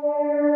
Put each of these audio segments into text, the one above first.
Thank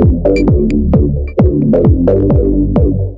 Thank you.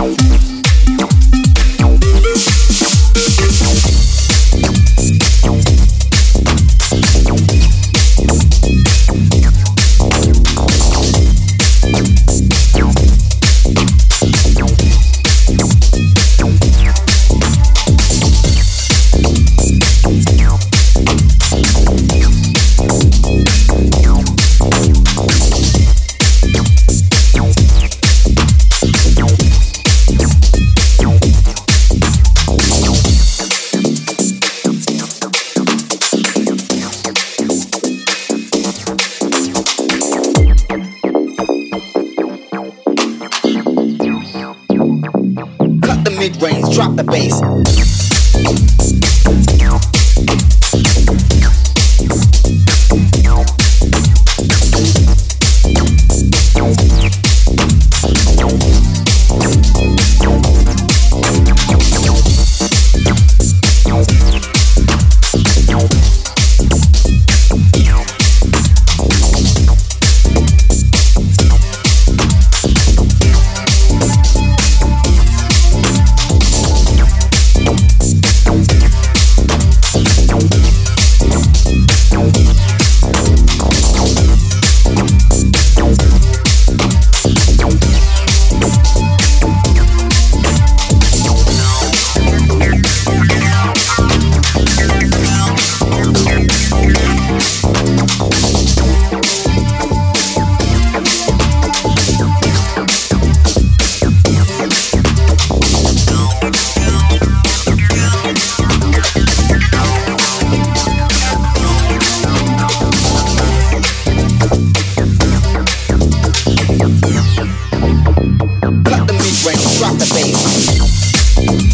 Thank Cut the mid range, drop the bass.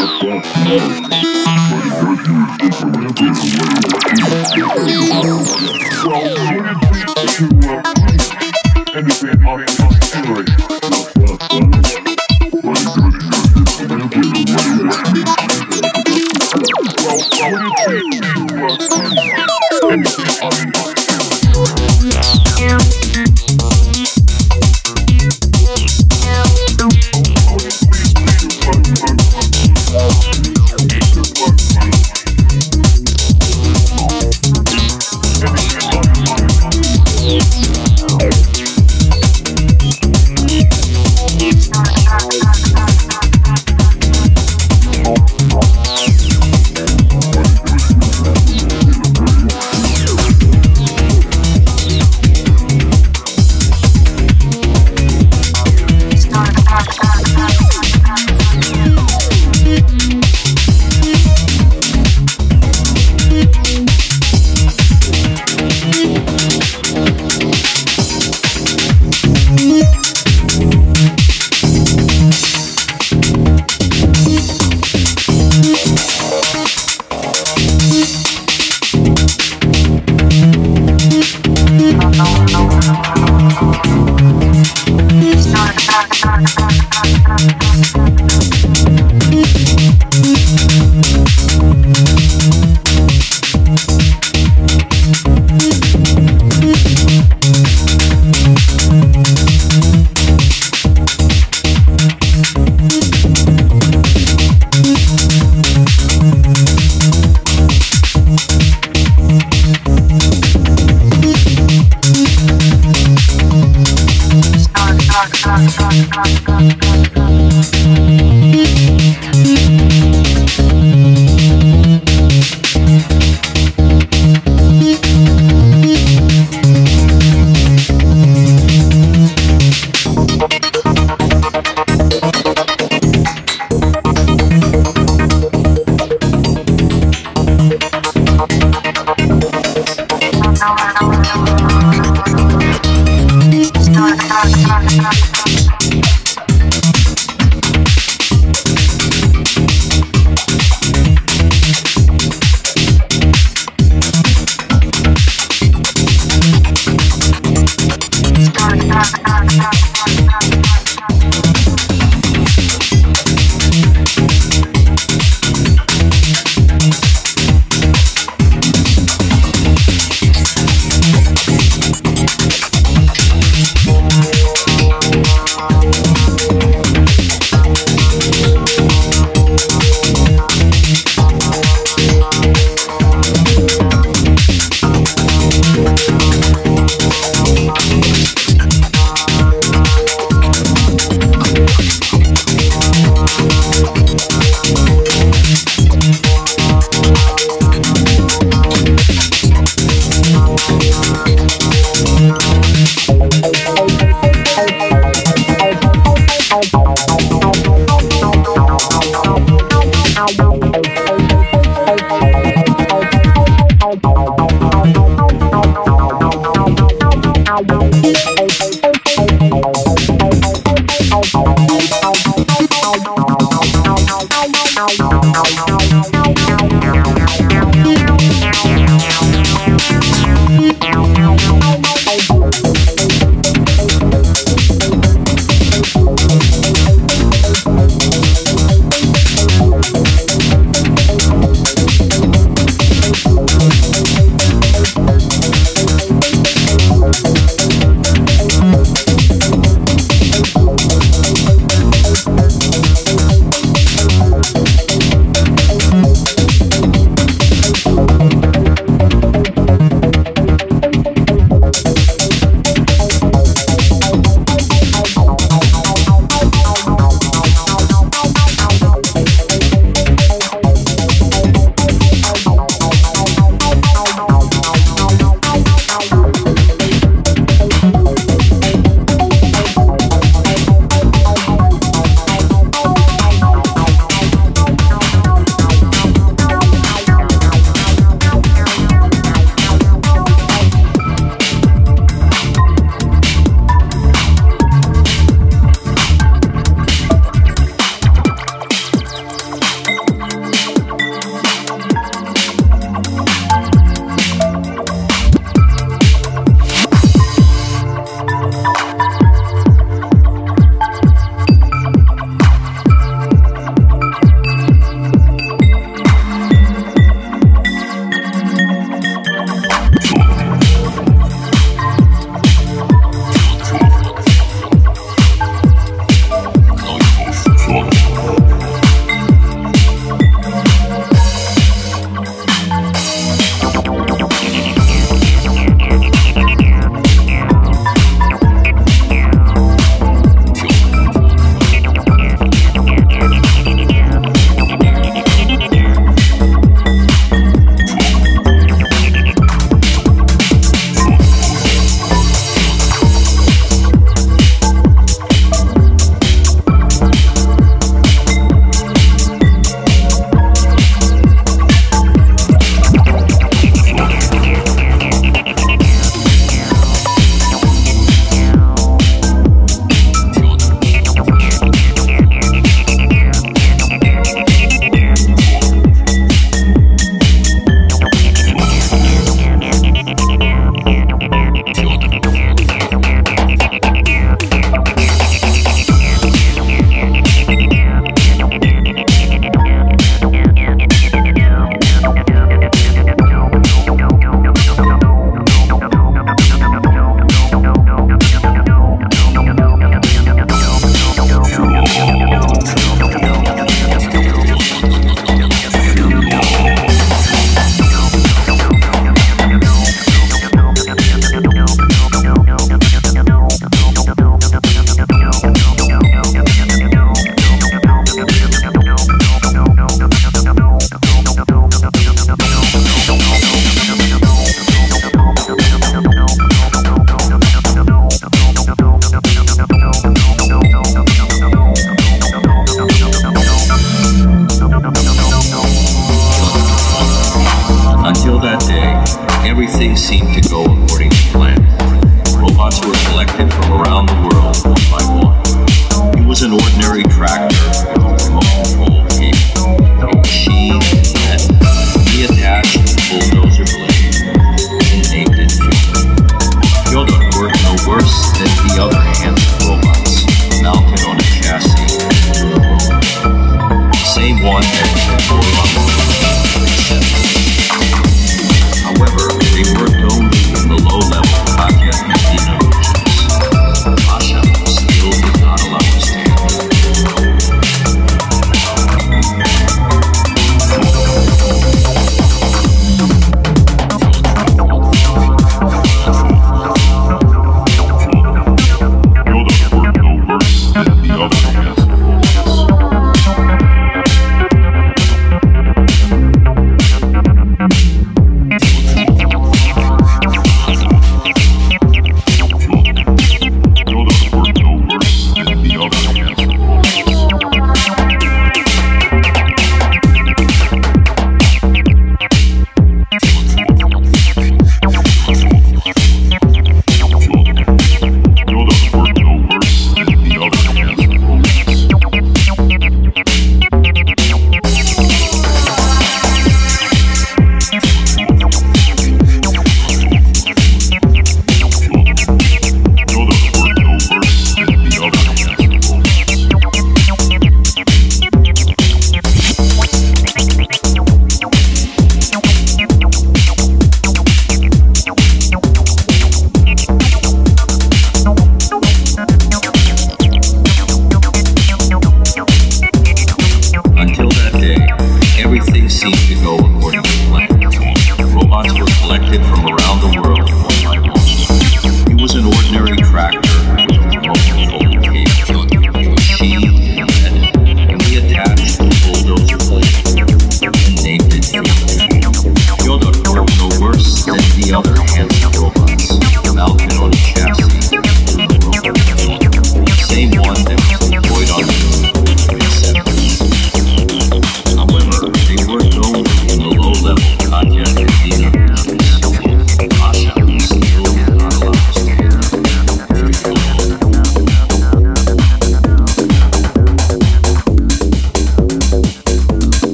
Well, when it comes to uh, anything, I'm not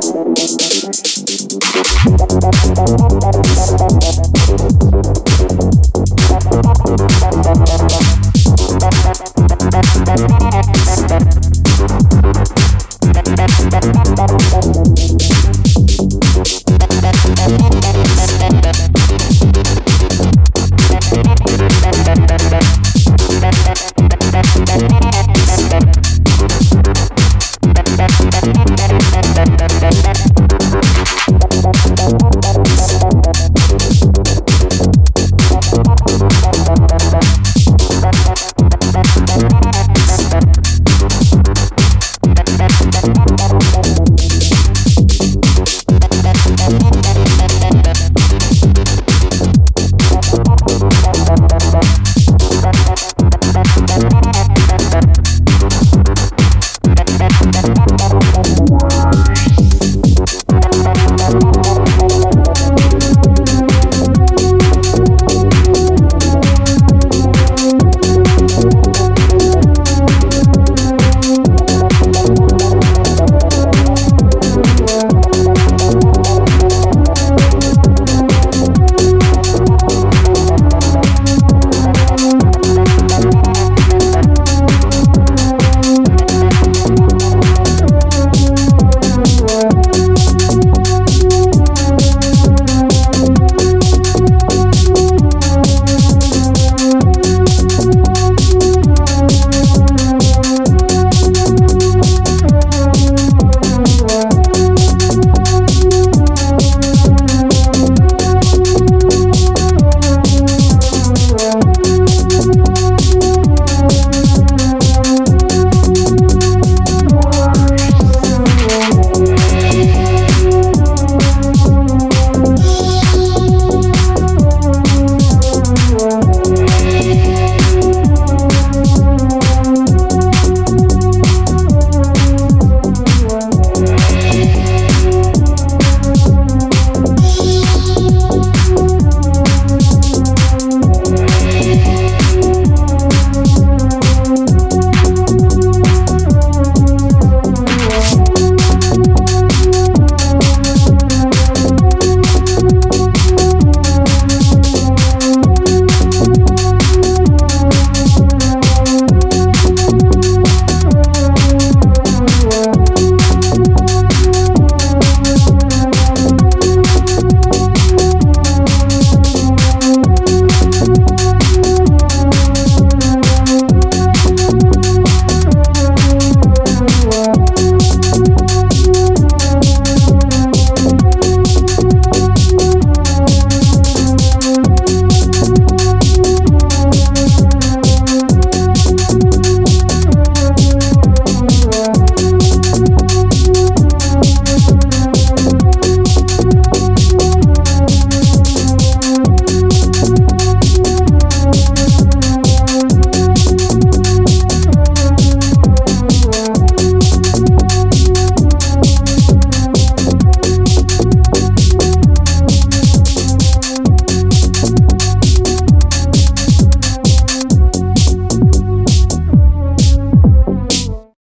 Thank